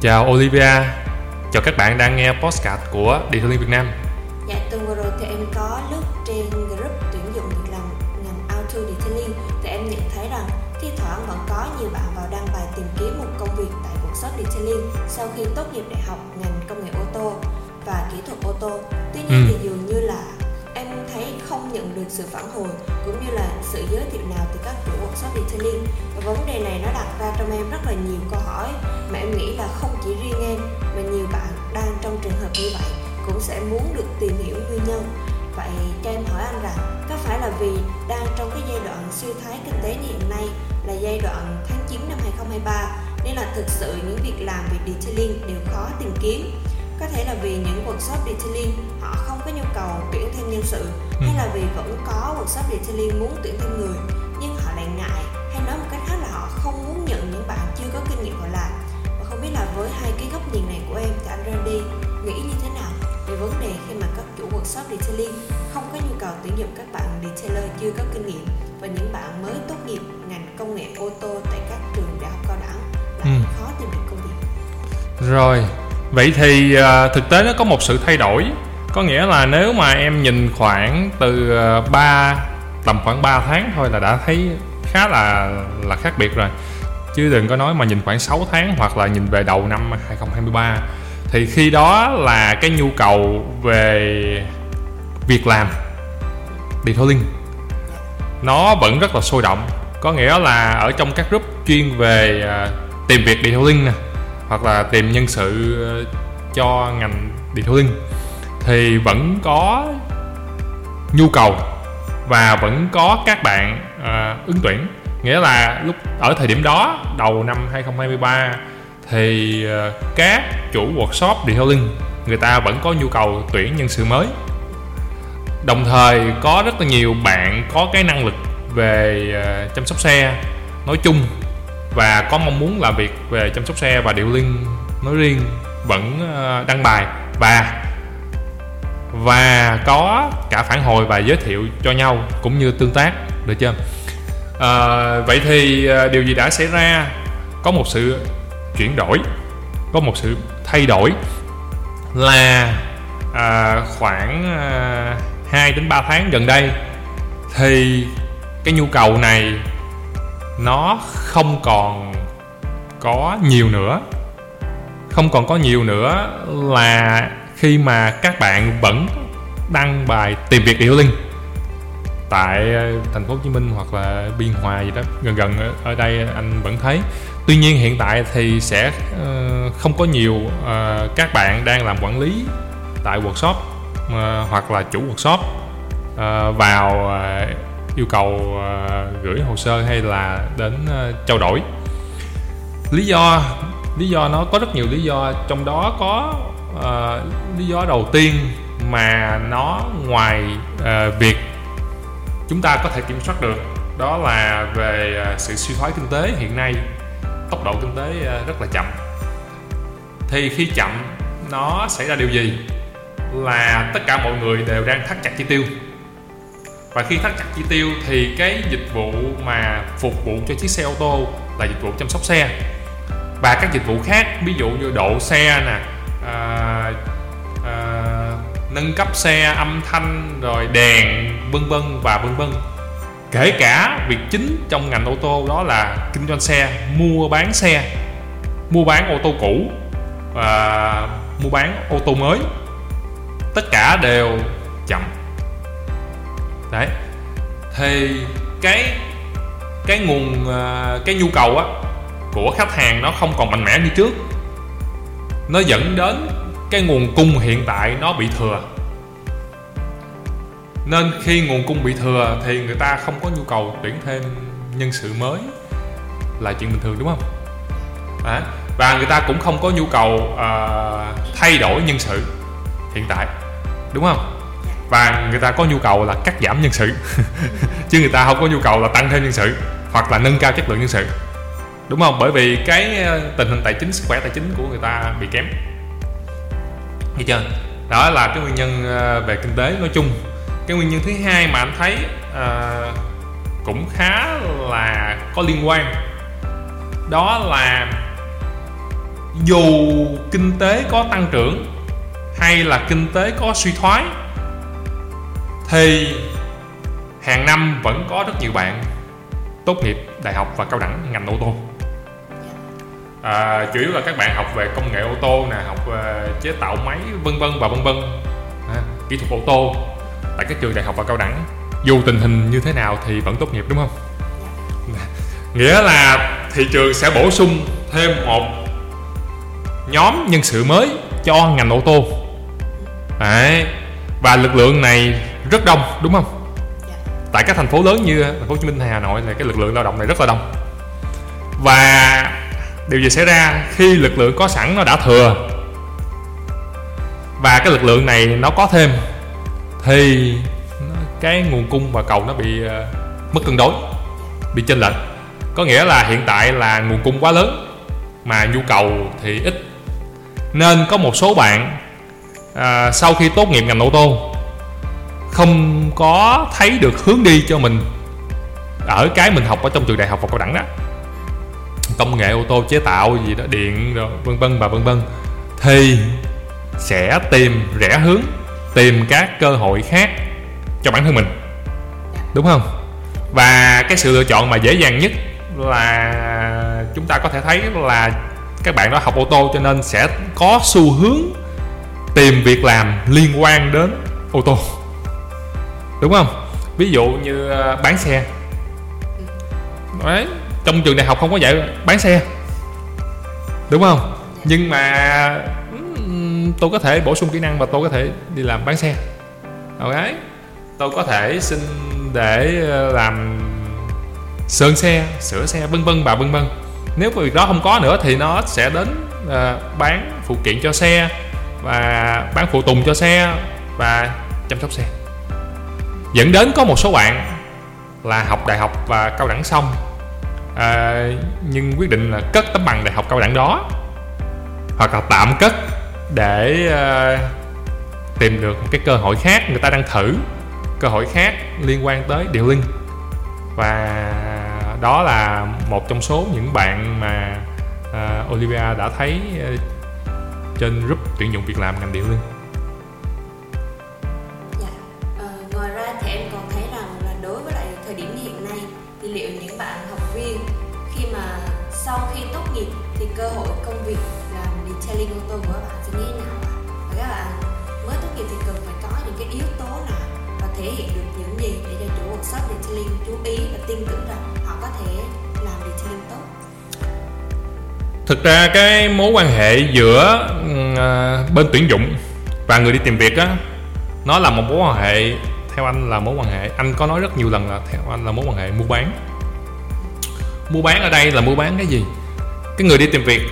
Chào Olivia, chào các bạn đang nghe podcast của Detailing Việt Nam. Dạ, tuần vừa rồi thì em có lướt trên group tuyển dụng việc làm ngành Auto Detailing thì em nhận thấy rằng thi thoảng vẫn có nhiều bạn vào đăng bài tìm kiếm một công việc tại workshop Detailing sau khi tốt nghiệp đại học ngành công nghệ ô tô và kỹ thuật ô tô. Được sự phản hồi cũng như là sự giới thiệu nào từ các chủ workshop detailing và vấn đề này nó đặt ra trong em rất là nhiều câu hỏi mà em nghĩ là không chỉ riêng em mà nhiều bạn đang trong trường hợp như vậy cũng sẽ muốn được tìm hiểu nguyên nhân. Vậy cho em hỏi anh rằng, có phải là vì đang trong cái giai đoạn suy thoái kinh tế như hiện nay là giai đoạn tháng 9 năm 2023 nên là thực sự những việc làm về detailing đều khó tìm kiếm? Có thể là vì những workshop detailing họ không có nhu cầu tuyển thêm nhân sự hay là vì vẫn có workshop detailing muốn tuyển thêm người. Nhưng họ lại ngại hay nói một cách khác là họ không muốn nhận những bạn chưa có kinh nghiệm vào làm. Và không biết là với hai cái góc nhìn này của em thì anh Randy nghĩ như thế nào về vấn đề khi mà các chủ workshop detailing không có nhu cầu tuyển dụng các bạn detailer chưa có kinh nghiệm và những bạn mới tốt nghiệp ngành công nghệ ô tô tại các trường đại học cao đẳng? Lại Ừ. khó tìm được công việc. Rồi, vậy thì à, thực tế nó có một sự thay đổi. Có nghĩa là nếu mà em nhìn khoảng từ à, 3, tầm khoảng 3 tháng thôi là đã thấy khá là là khác biệt rồi. Chứ đừng có nói mà nhìn khoảng 6 tháng hoặc là nhìn về đầu năm 2023 Thì khi đó là cái nhu cầu về việc làm detailing nó vẫn rất là sôi động. Có nghĩa là ở trong các group chuyên về à, tìm việc detailing nè hoặc là tìm nhân sự ờ, cho ngành detailing thì vẫn có nhu cầu và vẫn có các bạn uh, ứng tuyển. Nghĩa là lúc ở thời điểm đó đầu năm 2023 thì uh, các chủ workshop detailing người ta vẫn có nhu cầu tuyển nhân sự mới. Đồng thời có rất là nhiều bạn có cái năng lực về uh, chăm sóc xe. Nói chung và có mong muốn làm việc về chăm sóc xe và điều linh nói riêng vẫn ờ, đăng bài. Và và có cả phản hồi và giới thiệu cho nhau cũng như tương tác được chưa? À, vậy thì ờ, điều gì đã xảy ra? Có một sự chuyển đổi có một sự thay đổi là à, khoảng à, 2 đến 3 tháng gần đây thì cái nhu cầu này nó không còn có nhiều nữa. Không còn có nhiều nữa là khi mà các bạn vẫn đăng bài tìm việc điệu linh tại ờ, thành phố Hồ Chí Minh hoặc là Biên Hòa gì đó. Gần gần ở, đây anh vẫn thấy. Tuy nhiên hiện tại thì sẽ ờ, không có nhiều ờ, các bạn đang làm quản lý tại workshop hoặc là chủ workshop vào yêu cầu ờ, gửi hồ sơ hay là đến ờ, trao đổi. Lý do lý do nó có rất nhiều lý do. Trong đó có uh, lý do đầu tiên mà nó ngoài uh, việc chúng ta có thể kiểm soát được đó là về sự suy thoái kinh tế. Hiện nay tốc độ kinh tế rất là chậm. Thì khi chậm nó xảy ra điều gì? Là tất cả mọi người đều đang thắt chặt chi tiêu và khi thắt chặt chi tiêu thì cái dịch vụ mà phục vụ cho chiếc xe ô tô là dịch vụ chăm sóc xe. Và các dịch vụ khác ví dụ như độ xe nè à, à, nâng cấp xe âm thanh rồi đèn vân vân và vân vân. Kể cả việc chính trong ngành ô tô đó là kinh doanh xe mua bán xe mua bán ô tô cũ và mua bán ô tô mới. Tất cả đều chậm đấy. Thì cái cái nguồn à, cái nhu cầu á của khách hàng nó không còn mạnh mẽ như trước. Nó dẫn đến cái nguồn cung hiện tại nó bị thừa. Nên khi nguồn cung bị thừa thì người ta không có nhu cầu tuyển thêm nhân sự mới. Là chuyện bình thường đúng không? Đấy. và người ta cũng không có nhu cầu uh, thay đổi nhân sự hiện tại đúng không? Và người ta có nhu cầu là cắt giảm nhân sự. Chứ người ta không có nhu cầu là tăng thêm nhân sự hoặc là nâng cao chất lượng nhân sự. Đúng không? Bởi vì cái ờ, tình hình tài chính sức khỏe tài chính của người ta bị kém. Hiểu chưa? Đó là cái nguyên nhân ờ, về kinh tế nói chung. Cái nguyên nhân thứ hai mà anh thấy uh, cũng khá là có liên quan. Đó là dù kinh tế có tăng trưởng hay là kinh tế có suy thoái thì hàng năm vẫn có rất nhiều bạn tốt nghiệp đại học và cao đẳng ngành ô tô. À, chủ yếu là các bạn học về công nghệ ô tô nè học về chế tạo máy vân vân và vân vân. À, kỹ thuật ô tô tại các trường đại học và cao đẳng. Dù tình hình như thế nào thì vẫn tốt nghiệp đúng không? Dạ. Nghĩa là thị trường sẽ bổ sung thêm một nhóm nhân sự mới cho ngành ô tô. Đấy. và lực lượng này rất đông đúng không? Tại các thành phố lớn như thành phố Hồ Chí Minh hay Hà Nội là cái lực lượng lao động này rất là đông. Và điều gì xảy ra khi lực lượng có sẵn nó đã thừa? Và cái lực lượng này nó có thêm thì cái nguồn cung và cầu nó bị uh, mất cân đối bị chênh lệch. Có nghĩa là hiện tại là nguồn cung quá lớn mà nhu cầu thì ít. Nên có một số bạn à, sau khi tốt nghiệp ngành ô tô không có thấy được hướng đi cho mình ở cái mình học ở trong trường đại học và cao đẳng đó. Công nghệ ô tô chế tạo gì đó, điện rồi vân vân và vân vân. Thì sẽ tìm rẻ hướng, tìm các cơ hội khác cho bản thân mình. Đúng không? Và cái sự lựa chọn mà dễ dàng nhất là chúng ta có thể thấy là các bạn đó học ô tô cho nên sẽ có xu hướng tìm việc làm liên quan đến ô tô đúng không? Ví dụ như ờ, bán xe. Đấy trong trường đại học không có dạy bán xe. Đúng không? Nhưng mà tôi có thể bổ sung kỹ năng và tôi có thể đi làm bán xe. Ok tôi có thể xin để ờ, làm sơn xe sửa xe vân vân và vân vân. Nếu việc đó không có nữa thì nó sẽ đến uh, bán phụ kiện cho xe và bán phụ tùng cho xe và chăm sóc xe dẫn đến có một số bạn là học đại học và cao đẳng xong. À, nhưng quyết định là cất tấm bằng đại học cao đẳng đó hoặc là tạm cất để à, tìm được một cái cơ hội khác người ta đang thử cơ hội khác liên quan tới điều linh. Và đó là một trong số những bạn mà uh, Olivia đã thấy uh, trên group tuyển dụng việc làm ngành điện linh. Cơ hội công việc làm detailing ô tô của các bạn. Sẽ như thế nào và các bạn mới tốt nghiệp thì cần phải có những cái yếu tố nào và thể hiện được những gì để cho chủ workshop detailing chú ý và tin tưởng rằng họ có thể làm detailing tốt? Thực ra cái mối quan hệ giữa uh, bên tuyển dụng và người đi tìm việc á nó là một mối quan hệ theo anh là mối quan hệ anh có nói rất nhiều lần là theo anh là mối quan hệ mua bán. Mua bán ở đây là mua bán cái gì? Cái người đi tìm việc.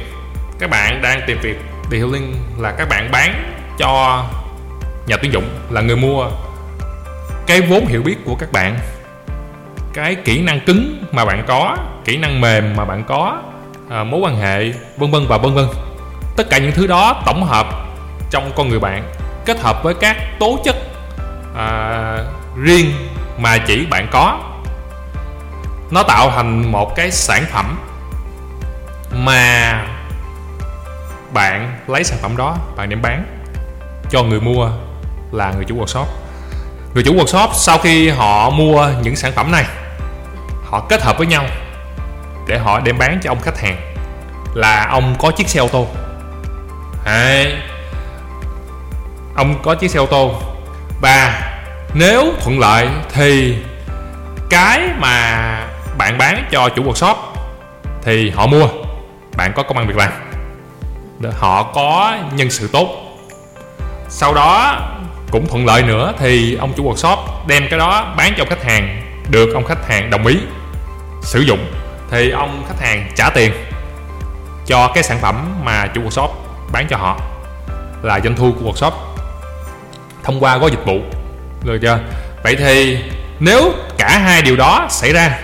Các bạn đang tìm việc. Thì hiểu linh là các bạn bán cho nhà tuyển dụng là người mua. Cái vốn hiểu biết của các bạn cái kỹ năng cứng mà bạn có kỹ năng mềm mà bạn có à, mối quan hệ vân vân và vân vân. Tất cả những thứ đó tổng hợp trong con người bạn kết hợp với các tố chất à, riêng mà chỉ bạn có. Nó tạo thành một cái sản phẩm mà bạn lấy sản phẩm đó, bạn đem bán cho người mua là người chủ workshop. Người chủ workshop sau khi họ mua những sản phẩm này, họ kết hợp với nhau để họ đem bán cho ông khách hàng là ông có chiếc xe ô tô. Đấy. ông có chiếc xe ô tô. Và nếu thuận lợi thì cái mà bạn bán cho chủ workshop thì họ mua bạn có công ăn việc làm. Họ có nhân sự tốt. Sau đó, cũng thuận lợi nữa thì ông chủ workshop đem cái đó bán cho ông khách hàng, được ông khách hàng đồng ý sử dụng, thì ông khách hàng trả tiền cho cái sản phẩm mà chủ workshop bán cho họ là doanh thu của workshop thông qua gói dịch vụ. Được chưa? Vậy thì nếu cả hai điều đó xảy ra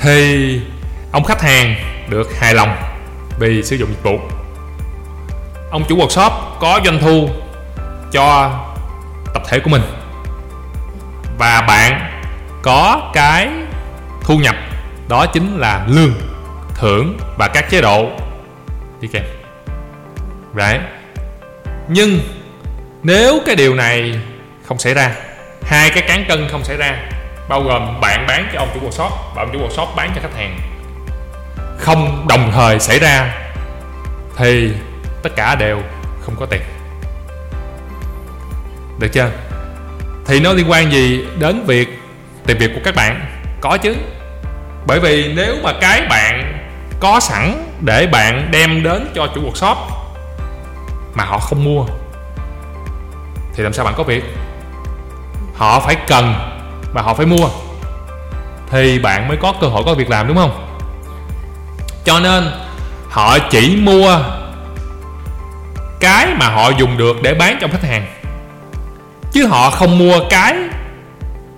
thì ông khách hàng được hài lòng vì sử dụng dịch vụ. Ông chủ workshop có doanh thu cho tập thể của mình. Và bạn có cái thu nhập đó chính là lương, thưởng và các chế độ đi kèm. Right nhưng nếu cái điều này không xảy ra, hai cái cán cân không xảy ra, bao gồm bạn bán cho ông chủ workshop và ông chủ workshop bán cho khách hàng không đồng thời xảy ra, thì tất cả đều không có tiền. Được chưa? Thì nó liên quan gì đến việc tìm việc của các bạn? Có chứ. Bởi vì nếu mà cái bạn có sẵn để bạn đem đến cho chủ workshop mà họ không mua, thì làm sao bạn có việc? Họ phải cần và họ phải mua, thì bạn mới có cơ hội có việc làm, đúng không? Cho nên, họ chỉ mua cái mà họ dùng được để bán cho khách hàng. Chứ họ không mua cái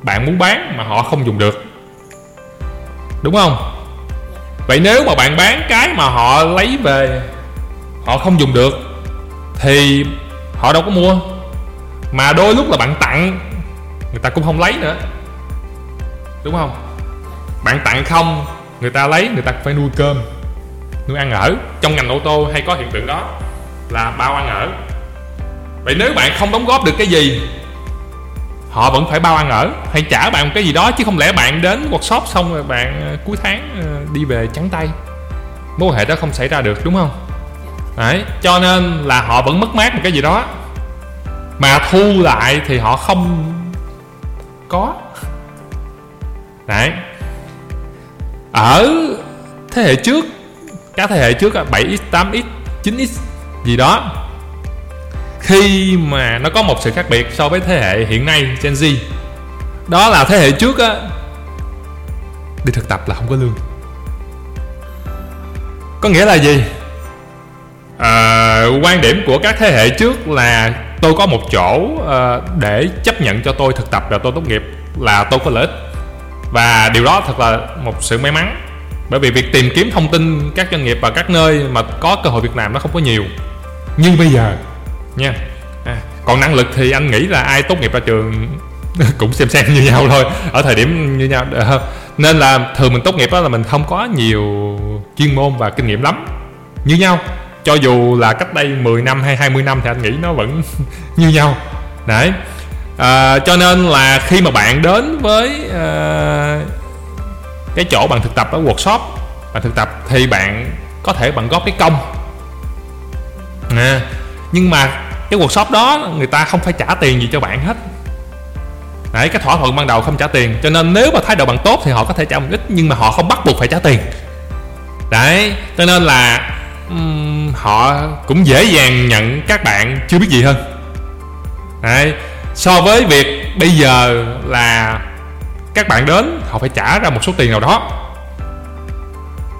bạn muốn bán mà họ không dùng được. Đúng không? Vậy nếu mà bạn bán cái mà họ lấy về, họ không dùng được, thì họ đâu có mua. Mà đôi lúc là bạn tặng, người ta cũng không lấy nữa. Đúng không? Bạn tặng không, người ta lấy, người ta phải nuôi cơm nuôi ăn ở trong ngành ô tô hay có hiện tượng đó là bao ăn ở. Vậy nếu bạn không đóng góp được cái gì họ vẫn phải bao ăn ở hay trả bạn một cái gì đó chứ không lẽ bạn đến workshop xong rồi bạn ờ, cuối tháng ờ, đi về trắng tay. Mối quan hệ đó không xảy ra được đúng không? Đấy cho nên là họ vẫn mất mát một cái gì đó. Mà thu lại thì họ không có. Đấy. Ở thế hệ trước các thế hệ trước 7x 8x 9x gì đó. Khi mà nó có một sự khác biệt so với thế hệ hiện nay Gen Z đó là thế hệ trước á đi thực tập là không có lương. Có nghĩa là gì? À, quan điểm của các thế hệ trước là tôi có một chỗ à, để chấp nhận cho tôi thực tập và tôi tốt nghiệp là tôi có lợi ích. Và điều đó thật là một sự may mắn bởi vì việc tìm kiếm thông tin các doanh nghiệp và các nơi mà có cơ hội việc làm nó không có nhiều. Nhưng bây giờ. Nha. À, còn năng lực thì anh nghĩ là ai tốt nghiệp ra trường cũng xem xem như nhau thôi. Ở thời điểm như nhau ờ, nên là thường mình tốt nghiệp đó là mình không có nhiều chuyên môn và kinh nghiệm lắm. Như nhau. Cho dù là cách đây 10 năm hay 20 năm thì anh nghĩ nó vẫn như nhau. Đấy. À, cho nên là khi mà bạn đến với à, cái chỗ bạn thực tập ở workshop bạn thực tập thì bạn có thể bạn góp cái công. À, nhưng mà cái workshop đó người ta không phải trả tiền gì cho bạn hết. Đấy, cái thỏa thuận ban đầu không trả tiền cho nên nếu mà thái độ bạn tốt thì họ có thể trả một ít nhưng mà họ không bắt buộc phải trả tiền. Đấy cho nên là um, họ cũng dễ dàng nhận các bạn chưa biết gì hơn. Đấy so với việc bây giờ là các bạn đến họ phải trả ra một số tiền nào đó.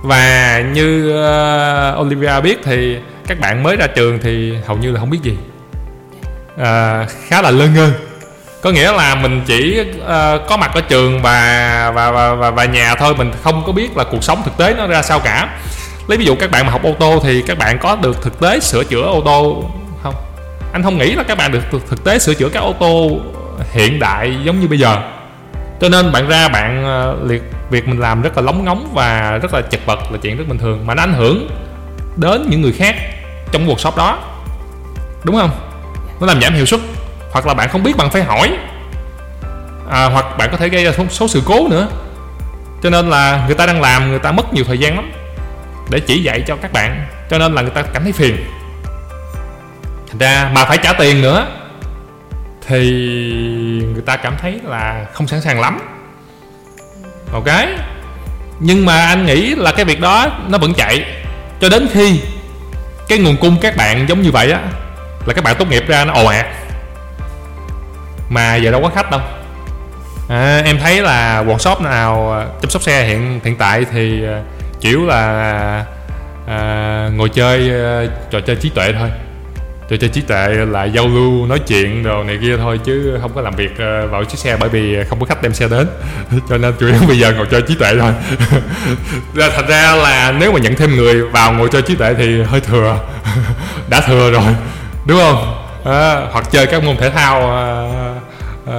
Và như uh, Olivia biết thì các bạn mới ra trường thì hầu như là không biết gì. Uh, khá là lơ ngơ. Có nghĩa là mình chỉ uh, có mặt ở trường và và, và và và nhà thôi mình không có biết là cuộc sống thực tế nó ra sao cả. Lấy ví dụ các bạn mà học ô tô thì các bạn có được thực tế sửa chữa ô tô không? Anh không nghĩ là các bạn được thực tế sửa chữa các ô tô hiện đại giống như bây giờ cho nên bạn ra bạn ờ, liệt việc mình làm rất là lóng ngóng và rất là chật vật là chuyện rất bình thường mà nó ảnh hưởng đến những người khác trong cuộc shop đó. Đúng không? Nó làm giảm hiệu suất. Hoặc là bạn không biết bạn phải hỏi. À, hoặc bạn có thể gây ra số, số sự cố nữa. Cho nên là người ta đang làm người ta mất nhiều thời gian lắm để chỉ dạy cho các bạn. Cho nên là người ta cảm thấy phiền. Thành ra mà phải trả tiền nữa thì người ta cảm thấy là không sẵn sàng lắm. Ok? Nhưng mà anh nghĩ là cái việc đó nó vẫn chạy. Cho đến khi cái nguồn cung các bạn giống như vậy á là các bạn tốt nghiệp ra nó ồ ạt. Mà giờ đâu có khách đâu. À, em thấy là workshop nào à, chăm sóc xe hiện hiện tại thì à, chỉ là à, à, ngồi chơi trò chơi trí tuệ thôi tôi chơi trí tuệ là giao lưu nói chuyện đồ này kia thôi chứ không có làm việc ờ, vào chiếc xe bởi vì không có khách đem xe đến. Cho nên chủ yếu bây giờ ngồi chơi trí tuệ thôi. Ra thành ra là nếu mà nhận thêm người vào ngồi chơi trí tuệ thì hơi thừa. Đã thừa rồi đúng không? À, hoặc chơi các môn thể thao à, à,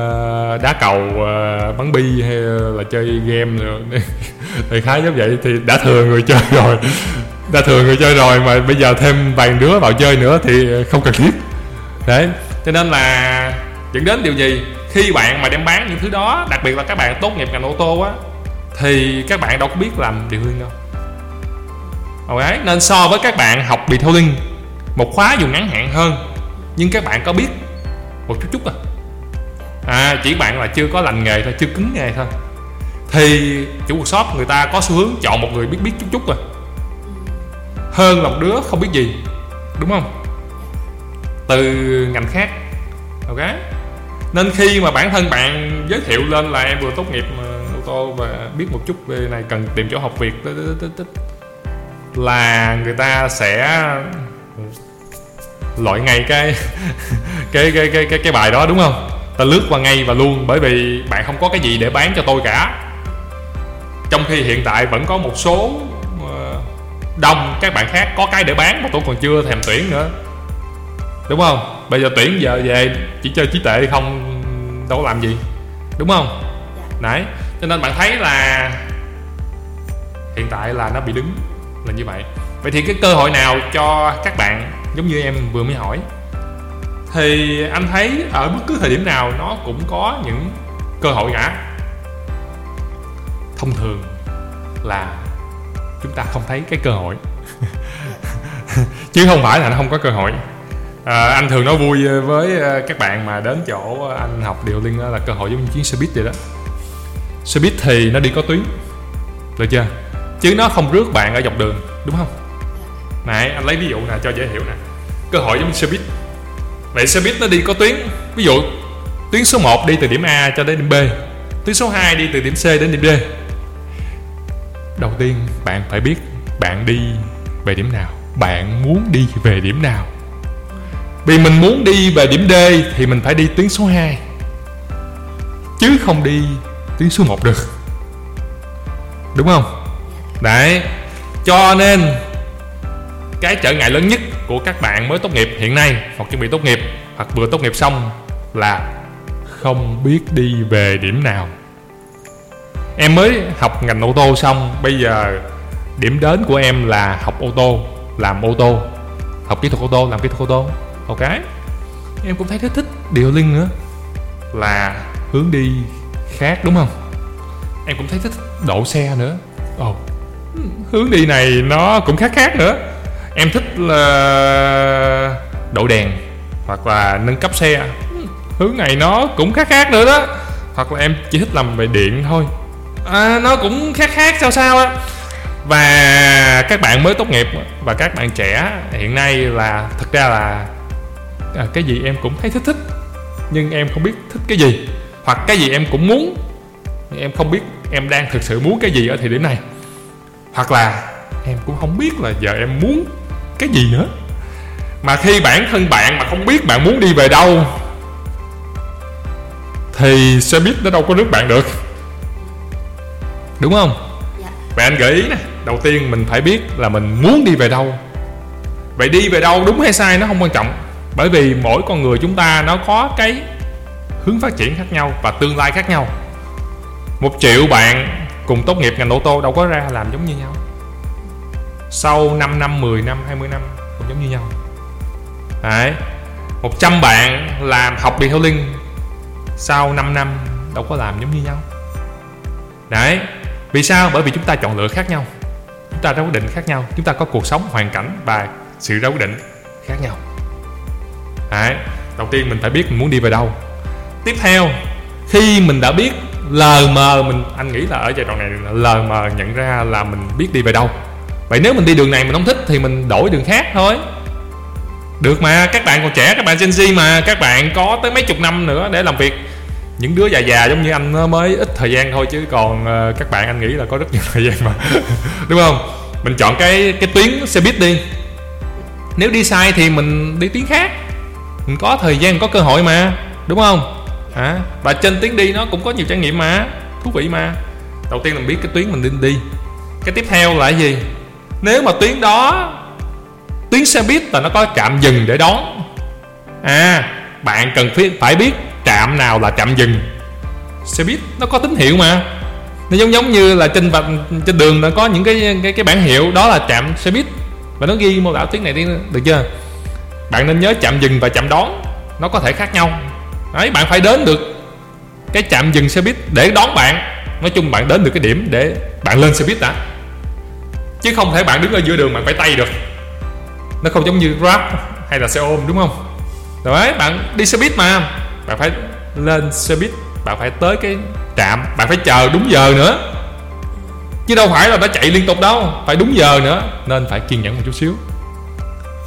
đá cầu à, bắn bi hay là chơi game rồi thì khá giống vậy thì đã thừa người chơi rồi đã thừa người chơi rồi mà bây giờ thêm vài đứa vào chơi nữa thì không cần thiết. Đấy, cho nên là dẫn đến điều gì? Khi bạn mà đem bán những thứ đó, đặc biệt là các bạn tốt nghiệp ngành ô tô á, thì các bạn đâu có biết làm điều hương đâu. Ok nên so với các bạn học bị thô linh một khóa dùng ngắn hạn hơn, nhưng các bạn có biết một chút chút à. À chỉ bạn là chưa có lành nghề thôi, chưa cứng nghề thôi. Thì chủ workshop người ta có xu hướng chọn một người biết biết chút chút à hơn là một đứa không biết gì, đúng không? Từ ngành khác, ok? Nên khi mà bản thân bạn giới thiệu lên là em vừa tốt nghiệp ờ, ô tô và biết một chút về này, cần tìm chỗ học việc là người ta sẽ loại ngay cái cái cái cái cái cái bài đó, đúng không? Ta lướt qua ngay và luôn, bởi vì bạn không có cái gì để bán cho tôi cả. Trong khi hiện tại vẫn có một số đông các bạn khác có cái để bán mà tôi còn chưa thèm tuyển nữa. Đúng không? Bây giờ tuyển giờ về chỉ chơi trí tuệ không đâu có làm gì. Đúng không? Đấy cho nên bạn thấy là hiện tại là nó bị đứng là như vậy. Vậy thì cái cơ hội nào cho các bạn giống như em vừa mới hỏi? Thì anh thấy ở bất cứ thời điểm nào nó cũng có những cơ hội cả. Thông thường là chúng ta không thấy cái cơ hội. Chứ không phải là nó không có cơ hội. À, anh thường nói vui với à, các bạn mà đến chỗ anh học điều liên là cơ hội giống như chuyến xe buýt vậy đó. Xe buýt thì nó đi có tuyến được chưa? Chứ nó không rước bạn ở dọc đường đúng không? Này anh lấy ví dụ nè cho dễ hiểu nè. Cơ hội giống như xe buýt. Vậy xe buýt nó đi có tuyến ví dụ tuyến số 1 đi từ điểm A cho đến điểm B tuyến số 2 đi từ điểm C đến điểm D đầu tiên, bạn phải biết bạn đi về điểm nào. Bạn muốn đi về điểm nào? Vì mình muốn đi về điểm D thì mình phải đi tuyến số 2 chứ không đi tuyến số 1 được. Đúng không? Đấy. Cho nên, cái trở ngại lớn nhất của các bạn mới tốt nghiệp hiện nay, hoặc chuẩn bị tốt nghiệp, hoặc vừa tốt nghiệp xong là không biết đi về điểm nào em mới học ngành ô tô xong bây giờ điểm đến của em là học ô tô làm ô tô học kỹ thuật ô tô làm kỹ thuật ô tô. Ok? Em cũng thấy rất thích điều linh nữa là hướng đi khác đúng không? Em cũng thấy thích độ xe nữa. Ồ oh, hướng đi này nó cũng khác khác nữa. Em thích là độ đèn hoặc là nâng cấp xe. Hướng này nó cũng khác khác nữa đó. Hoặc là em chỉ thích làm về điện thôi à, nó cũng khác khác sao sao á. Và các bạn mới tốt nghiệp và các bạn trẻ hiện nay là thật ra là à, cái gì em cũng thấy thích thích nhưng em không biết thích cái gì. Hoặc cái gì em cũng muốn nhưng em không biết em đang thực sự muốn cái gì ở thời điểm này. Hoặc là em cũng không biết là giờ em muốn cái gì nữa. Mà khi bản thân bạn mà không biết bạn muốn đi về đâu thì xe buýt nó đâu có rước bạn được đúng không? Dạ. vậy anh gợi ý nè. Đầu tiên mình phải biết là mình muốn đi về đâu. Vậy đi về đâu đúng hay sai nó không quan trọng. Bởi vì mỗi con người chúng ta nó có cái hướng phát triển khác nhau và tương lai khác nhau. Một triệu bạn cùng tốt nghiệp ngành ô tô đâu có ra làm giống như nhau. Sau 5 năm 10 năm 20 năm cũng giống như nhau. Đấy. 100 bạn làm học detailing sau 5 năm đâu có làm giống như nhau. Đấy vì sao? Bởi vì chúng ta chọn lựa khác nhau. Chúng ta ra quyết định khác nhau. Chúng ta có cuộc sống, hoàn cảnh và sự ra quyết định khác nhau. Đấy. Đầu tiên mình phải biết mình muốn đi về đâu. Tiếp theo Khi mình đã biết lờ mờ mình anh nghĩ là ở giai đoạn này là lờ mờ nhận ra là mình biết đi về đâu. Vậy nếu mình đi đường này mình không thích thì mình đổi đường khác thôi. Được mà các bạn còn trẻ các bạn Gen Z mà các bạn có tới mấy chục năm nữa để làm việc. Những đứa già già giống như anh mới thời gian thôi chứ còn ờ, các bạn anh nghĩ là có rất nhiều thời gian mà. Đúng không? Mình chọn cái cái tuyến xe buýt đi. Nếu đi sai thì mình đi tuyến khác. Mình có thời gian, có cơ hội mà. Đúng không? Hả? Và trên tuyến đi nó cũng có nhiều trải nghiệm mà. Thú vị mà. Đầu tiên là mình biết cái tuyến mình nên đi. Cái tiếp theo là cái gì? Nếu mà tuyến đó, tuyến xe buýt là nó có trạm dừng để đón. À bạn cần phải biết trạm nào là trạm dừng xe buýt, nó có tín hiệu mà. Nó giống giống như là trên vạch, trên đường nó có những cái cái cái bản hiệu, đó là trạm xe buýt. Và nó ghi mô tả tiếng này đi, được chưa? Bạn nên nhớ chạm dừng và chạm đón, nó có thể khác nhau. Đấy, bạn phải đến được cái chạm dừng xe buýt để đón bạn. Nói chung bạn đến được cái điểm để bạn lên xe buýt đã. Chứ không thể bạn đứng ở giữa đường bạn phải tay được. Nó không giống như grab hay là xe ôm, đúng không? Đấy, bạn đi xe buýt mà. Bạn phải lên xe buýt bạn phải tới cái trạm bạn phải chờ đúng giờ nữa. Chứ đâu phải là nó chạy liên tục đâu phải đúng giờ nữa nên phải kiên nhẫn một chút xíu.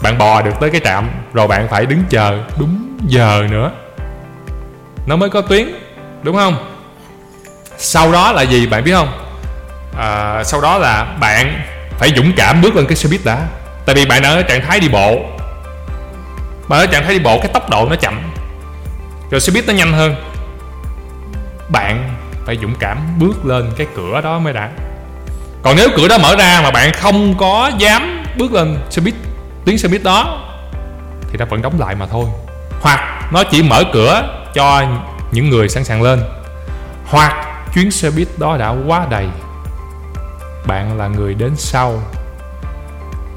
Bạn bò được tới cái trạm rồi bạn phải đứng chờ đúng giờ nữa. Nó mới có tuyến đúng không? Sau đó là gì bạn biết không? À, sau đó là bạn phải dũng cảm bước lên cái xe buýt đã. Tại vì bạn ở trạng thái đi bộ. Bạn ở trạng thái đi bộ cái tốc độ nó chậm. Rồi xe buýt nó nhanh hơn bạn phải dũng cảm bước lên cái cửa đó mới đã. Còn nếu cửa đó mở ra mà bạn không có dám bước lên xe buýt, tuyến xe buýt đó, thì nó vẫn đóng lại mà thôi. Hoặc nó chỉ mở cửa cho những người sẵn sàng lên. Hoặc chuyến xe buýt đó đã quá đầy, bạn là người đến sau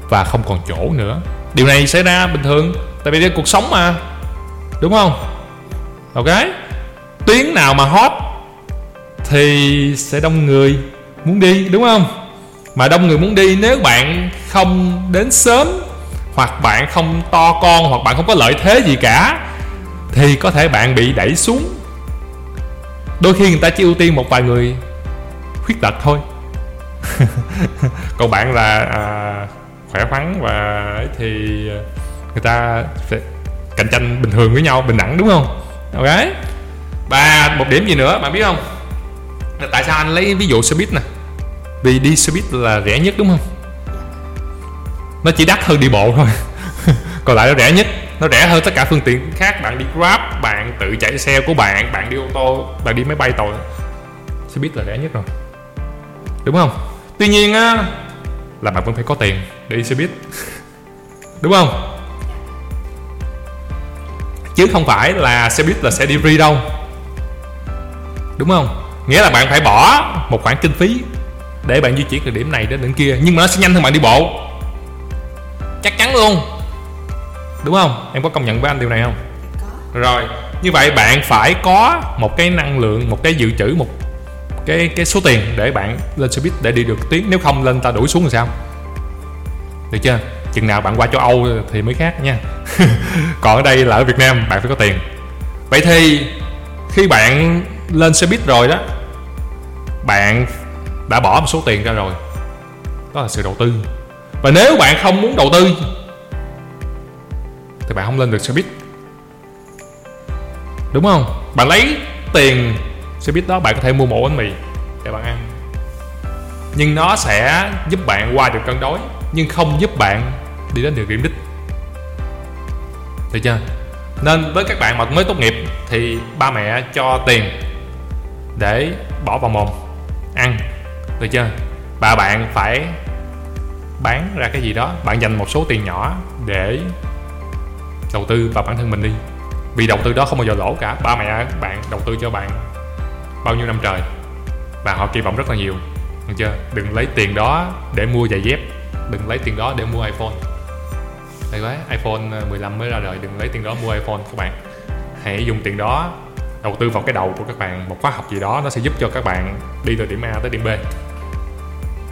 và không còn chỗ nữa. Điều này xảy ra bình thường, tại vì đây cuộc sống mà, đúng không? Ok? Tiếng nào mà hot thì sẽ đông người muốn đi đúng không? Mà đông người muốn đi nếu bạn không đến sớm hoặc bạn không to con hoặc bạn không có lợi thế gì cả thì có thể bạn bị đẩy xuống. Đôi khi người ta chỉ ưu tiên một vài người khuyết tật thôi. Còn bạn là à, khỏe khoắn và thì người ta sẽ cạnh tranh bình thường với nhau bình đẳng đúng không? Ok? Và một điểm gì nữa bạn biết không? Là tại sao anh lấy ví dụ xe buýt nè? Vì đi xe buýt là rẻ nhất, đúng không? Nó chỉ đắt hơn đi bộ thôi. Còn lại nó rẻ nhất. Nó rẻ hơn tất cả phương tiện khác. Bạn đi grab, bạn tự chạy xe của bạn bạn đi ô tô, bạn đi máy bay tàu. Xe buýt là rẻ nhất rồi. Đúng không? Tuy nhiên á, là bạn vẫn phải có tiền để đi xe buýt. Đúng không? Chứ không phải là xe buýt là sẽ đi free đâu đúng không? Nghĩa là bạn phải bỏ một khoản kinh phí để bạn di chuyển từ điểm này đến điểm kia nhưng mà nó sẽ nhanh hơn bạn đi bộ. Chắc chắn luôn. Đúng không? Em có công nhận với anh điều này không? Có. Rồi như vậy bạn phải có một cái năng lượng một cái dự trữ một cái cái số tiền để bạn lên xe buýt để đi được tuyến. Nếu không lên ta đuổi xuống thì sao? Được chưa? Chừng nào bạn qua châu âu thì mới khác nha. Còn ở đây là ở việt nam bạn phải có tiền. Vậy thì khi bạn lên xe buýt rồi đó. Bạn đã bỏ một số tiền ra rồi. Đó là sự đầu tư. Và nếu bạn không muốn đầu tư, thì bạn không lên được xe buýt. Đúng không? Bạn lấy tiền xe buýt đó, bạn có thể mua một bánh mì để bạn ăn. Nhưng nó sẽ giúp bạn qua được cơn đói nhưng không giúp bạn đi đến được điểm đích. Được chưa? Nên với các bạn mà mới tốt nghiệp thì ba mẹ cho tiền để bỏ vào mồm. Ăn. Được chưa? Và bạn phải bán ra cái gì đó. Bạn dành một số tiền nhỏ để đầu tư vào bản thân mình đi. Vì đầu tư đó không bao giờ lỗ cả. Ba mẹ bạn đầu tư cho bạn bao nhiêu năm trời. Và họ kỳ vọng rất là nhiều. Được chưa? Đừng lấy tiền đó để mua giày dép. Đừng lấy tiền đó để mua iphone. Đây quá. iphone 15 mới ra đời. Đừng lấy tiền đó mua iphone các bạn. Hãy dùng tiền đó đầu tư vào cái đầu của các bạn một khóa học gì đó nó sẽ giúp cho các bạn đi từ điểm A tới điểm B.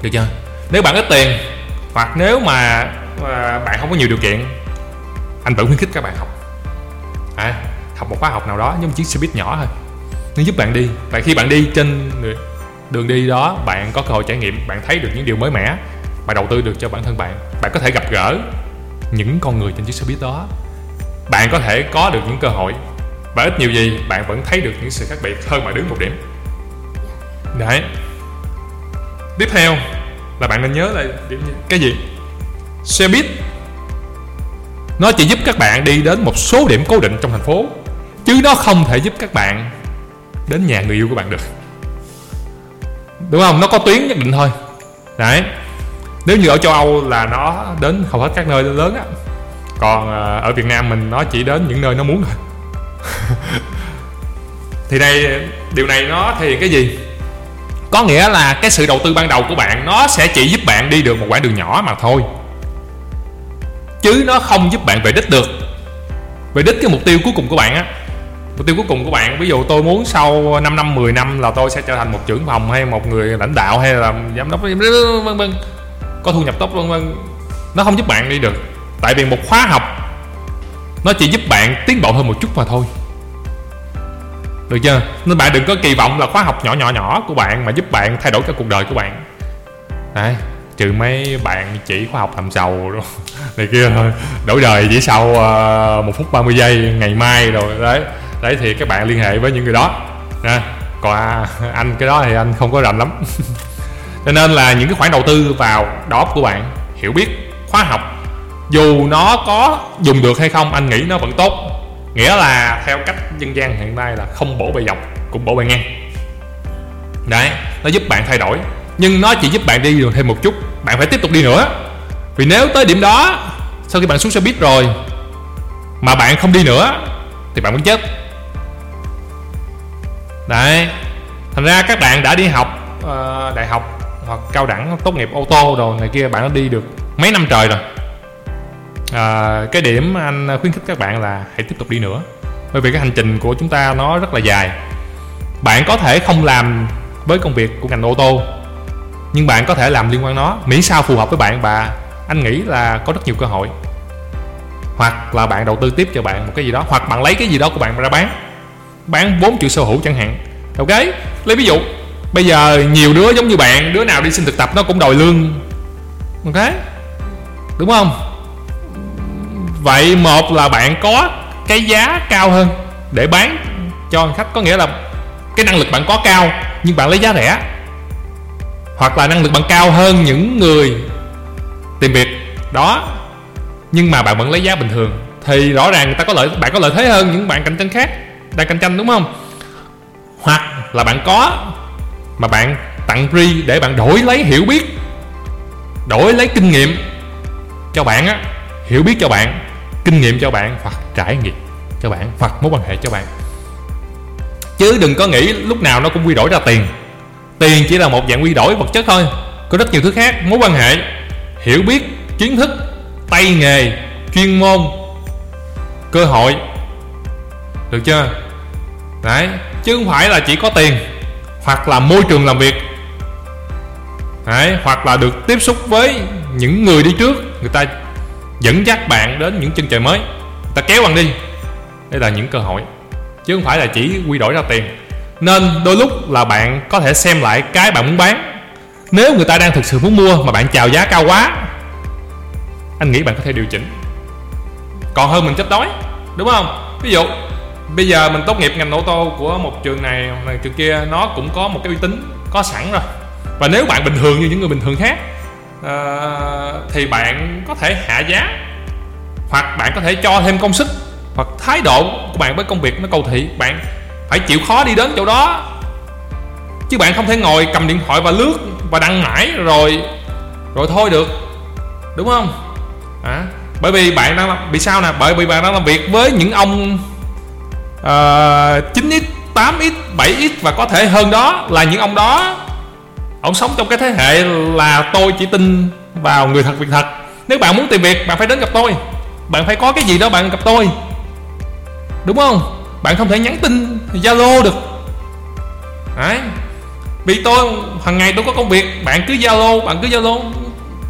Được chưa? Nếu bạn ít tiền hoặc nếu mà, mà bạn không có nhiều điều kiện anh vẫn khuyến khích các bạn học. À, học một khóa học nào đó nhưng chiếc xe buýt nhỏ thôi. Nó giúp bạn đi. Và khi bạn đi trên đường đi đó bạn có cơ hội trải nghiệm bạn thấy được những điều mới mẻ bạn đầu tư được cho bản thân bạn. Bạn có thể gặp gỡ những con người trên chiếc xe buýt đó. Bạn có thể có được những cơ hội và ít nhiều gì, bạn vẫn thấy được những sự khác biệt hơn mà đứng một điểm. Đấy. Tiếp theo là bạn nên nhớ là điểm gì? cái gì? Xe buýt. Nó chỉ giúp các bạn đi đến một số điểm cố định trong thành phố, chứ nó không thể giúp các bạn đến nhà người yêu của bạn được. Đúng không? Nó có tuyến nhất định thôi. Đấy. Nếu như ở châu âu là nó đến hầu hết các nơi lớn á, còn ờ, ở việt nam mình nó chỉ đến những nơi nó muốn thôi. thì đây điều này nó thì cái gì? Có nghĩa là cái sự đầu tư ban đầu của bạn, nó sẽ chỉ giúp bạn đi được một quãng đường nhỏ mà thôi. Chứ nó không giúp bạn về đích được. Về đích cái mục tiêu cuối cùng của bạn á. Mục tiêu cuối cùng của bạn, ví dụ tôi muốn sau 5 năm 10 năm là tôi sẽ trở thành một trưởng phòng hay một người lãnh đạo hay là giám đốc vân vân. Có thu nhập tốt, vân vân. Nó không giúp bạn đi được. Tại vì một khóa học nó chỉ giúp bạn tiến bộ hơn một chút mà thôi. Được chưa? Nên bạn đừng có kỳ vọng là khóa học nhỏ nhỏ nhỏ của bạn mà giúp bạn thay đổi cả cuộc đời của bạn. Đấy trừ mấy bạn chỉ khóa học làm giàu rồi này kia thôi. Đổi đời chỉ sau uh, một phút 30 giây ngày mai rồi. Đấy đấy thì các bạn liên hệ với những người đó. Nha còn à, anh cái đó thì anh không có rành lắm. Cho nên là những cái khoản đầu tư vào đó của bạn hiểu biết khóa học dù nó có dùng được hay không anh nghĩ nó vẫn tốt. Nghĩa là theo cách dân gian hiện nay là không bổ bề dọc cũng bổ bề ngang. Đấy nó giúp bạn thay đổi. Nhưng nó chỉ giúp bạn đi đường thêm một chút. Bạn phải tiếp tục đi nữa. Vì nếu tới điểm đó sau khi bạn xuống xe buýt rồi mà bạn không đi nữa thì bạn vẫn chết. Đấy thành ra các bạn đã đi học uh, đại học hoặc cao đẳng tốt nghiệp ô tô rồi này kia bạn đã đi được mấy năm trời rồi à, cái điểm anh khuyến khích các bạn là hãy tiếp tục đi nữa. Bởi vì cái hành trình của chúng ta nó rất là dài. Bạn có thể không làm với công việc của ngành ô tô nhưng bạn có thể làm liên quan nó. Miễn sao phù hợp với bạn và anh nghĩ là có rất nhiều cơ hội. Hoặc là bạn đầu tư tiếp cho bạn một cái gì đó hoặc bạn lấy cái gì đó của bạn ra bán. Bán 4 triệu sở hữu chẳng hạn. Ok lấy ví dụ bây giờ nhiều đứa giống như bạn đứa nào đi xin thực tập nó cũng đòi lương. Ok đúng không? Vậy một là bạn có cái giá cao hơn để bán cho khách. Có nghĩa là cái năng lực bạn có cao nhưng bạn lấy giá rẻ. Hoặc là năng lực bạn cao hơn những người tìm việc. Đó. Nhưng mà bạn vẫn lấy giá bình thường. Thì rõ ràng người ta có lợi, bạn có lợi thế hơn những bạn cạnh tranh khác, đang cạnh tranh, đúng không? Hoặc là bạn có mà bạn tặng free để bạn đổi lấy hiểu biết, đổi lấy kinh nghiệm cho bạn á, hiểu biết cho bạn kinh nghiệm cho bạn, hoặc trải nghiệm cho bạn, hoặc mối quan hệ cho bạn. Chứ đừng có nghĩ lúc nào nó cũng quy đổi ra tiền. Tiền chỉ là một dạng quy đổi vật chất thôi, có rất nhiều thứ khác, mối quan hệ, hiểu biết, kiến thức, tay nghề, chuyên môn, cơ hội. Được chưa? Đấy, chứ không phải là chỉ có tiền, hoặc là môi trường làm việc. Đấy, hoặc là được tiếp xúc với những người đi trước, người ta dẫn dắt bạn đến những chân trời mới. Ta kéo bạn đi. Đây là những cơ hội, chứ không phải là chỉ quy đổi ra tiền. Nên đôi lúc là bạn có thể xem lại cái bạn muốn bán. Nếu người ta đang thực sự muốn mua mà bạn chào giá cao quá, anh nghĩ bạn có thể điều chỉnh. Còn hơn mình chết đói, đúng không? Ví dụ, bây giờ mình tốt nghiệp ngành ô tô của một trường này này trường kia, nó cũng có một cái uy tín, có sẵn rồi. Và nếu bạn bình thường như những người bình thường khác uh, thì bạn có thể hạ giá hoặc bạn có thể cho thêm công sức hoặc thái độ của bạn với công việc nó cầu thị. Bạn phải chịu khó đi đến chỗ đó chứ bạn không thể ngồi cầm điện thoại và lướt và đăng mãi rồi rồi thôi được đúng không? À, bởi vì bạn đang làm, bị sao nè? Bởi vì bạn đang làm việc với những ông uh, 9x 8x 7x và có thể hơn đó là những ông đó ông sống trong cái thế hệ là tôi chỉ tin vào người thật, việc thật. Nếu bạn muốn tìm việc, bạn phải đến gặp tôi. Bạn phải có cái gì đó bạn gặp tôi. Đúng không? Bạn không thể nhắn tin zalo được. Đấy. Vì tôi hàng ngày tôi có công việc, bạn cứ zalo, bạn cứ zalo.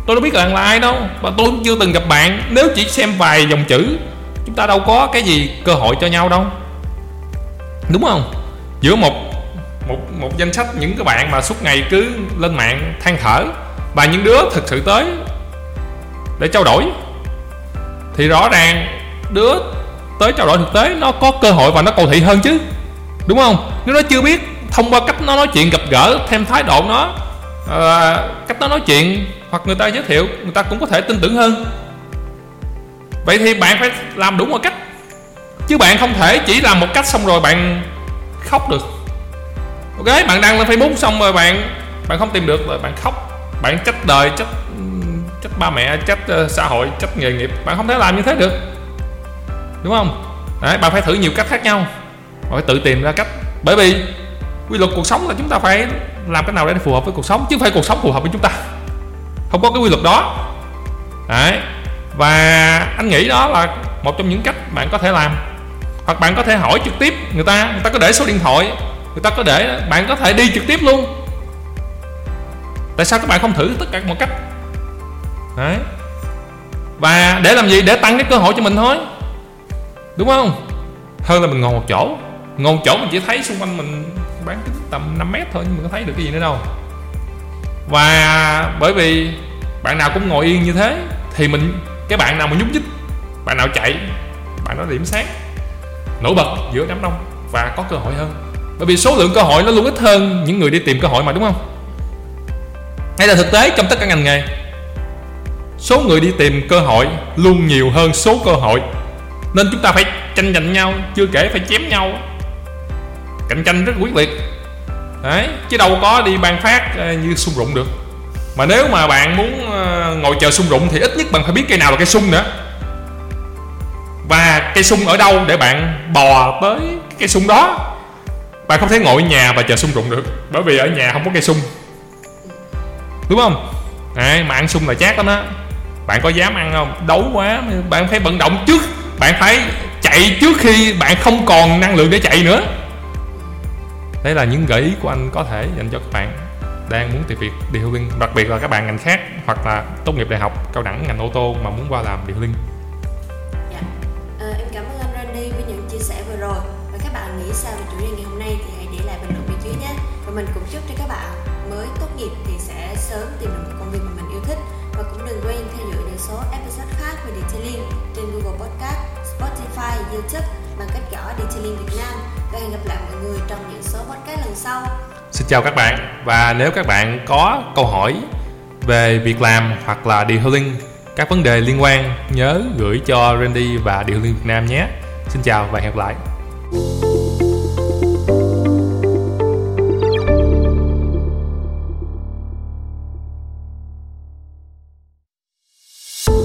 Tôi đâu biết bạn là ai đâu, và tôi cũng chưa từng gặp bạn. Nếu chỉ xem vài dòng chữ, chúng ta đâu có cái gì cơ hội cho nhau đâu. Đúng không? Giữa một một một danh sách những cái bạn mà suốt ngày cứ lên mạng than thở. Và những đứa thực sự tới để trao đổi. Thì rõ ràng đứa tới trao đổi thực tế nó có cơ hội và nó cầu thị hơn chứ. Đúng không? Nếu nó chưa biết thông qua cách nó nói chuyện gặp gỡ thêm thái độ nó à, cách nó nói chuyện hoặc người ta giới thiệu người ta cũng có thể tin tưởng hơn. Vậy thì bạn phải làm đúng một cách. Chứ bạn không thể chỉ làm một cách xong rồi bạn khóc được ok bạn đăng lên facebook xong rồi bạn bạn không tìm được rồi bạn khóc. Bạn trách đời trách trách ba mẹ trách uh, xã hội trách nghề nghiệp. Bạn không thể làm như thế được. Đúng không? Đấy bạn phải thử nhiều cách khác nhau. Bạn phải tự tìm ra cách. Bởi vì quy luật cuộc sống là chúng ta phải làm cái nào để phù hợp với cuộc sống chứ không phải cuộc sống phù hợp với chúng ta. Không có cái quy luật đó. Đấy. Và anh nghĩ đó là một trong những cách bạn có thể làm. Hoặc bạn có thể hỏi trực tiếp người ta. Người ta có để số điện thoại người ta có để bạn có thể đi trực tiếp luôn. Tại sao các bạn không thử tất cả mọi cách? Đấy. Và để làm gì? Để tăng cái cơ hội cho mình thôi. Đúng không? Hơn là mình ngồi một chỗ. Ngồi một chỗ mình chỉ thấy xung quanh mình bán kính tầm 5 mét thôi, nhưng mình có thấy được cái gì nữa đâu. Và bởi vì bạn nào cũng ngồi yên như thế, thì mình, cái bạn nào mà nhúc nhích, bạn nào chạy, bạn đó điểm sáng. Nổi bật giữa đám đông và có cơ hội hơn bởi vì số lượng cơ hội nó luôn ít hơn những người đi tìm cơ hội mà, đúng không? Hay là thực tế trong tất cả ngành nghề, số người đi tìm cơ hội luôn nhiều hơn số cơ hội. Nên chúng ta phải tranh giành nhau, chưa kể phải chém nhau. Cạnh tranh rất quyết liệt. Đấy, chứ đâu có đi ban phát ờ, như sung rụng được. Mà nếu mà bạn muốn ờ, ngồi chờ sung rụng thì ít nhất bạn phải biết cây nào là cây sung nữa. Và cây sung ở đâu để bạn bò tới cây sung đó bạn không thể ngồi ở nhà và chờ sung rụng được bởi vì ở nhà không có cây sung. Đúng không? Đấy, mà ăn sung là chát lắm đó bạn có dám ăn không? Đấu quá bạn phải vận động trước. Bạn phải chạy trước khi bạn không còn năng lượng để chạy nữa. Đấy là những gợi ý của anh có thể dành cho các bạn đang muốn tìm việc điều linh đặc biệt là các bạn ngành khác hoặc là tốt nghiệp đại học cao đẳng ngành ô tô mà muốn qua làm điều linh. Dạ. à, em cảm ơn anh Randy với những chia sẻ vừa rồi. Và các bạn nghĩ sao và mình cũng chúc cho các bạn mới tốt nghiệp thì sẽ sớm tìm được một công việc mà mình yêu thích và cũng đừng quên theo dõi những số episode khác về Detailing trên Google Podcast, Spotify, YouTube bằng cách gõ Detailing Việt Nam và hẹn gặp lại mọi người trong những số podcast lần sau. Xin chào các bạn và nếu các bạn có câu hỏi về việc làm hoặc là Detailing các vấn đề liên quan nhớ gửi cho Randy và Detailing Việt Nam nhé. Xin chào và hẹn gặp lại.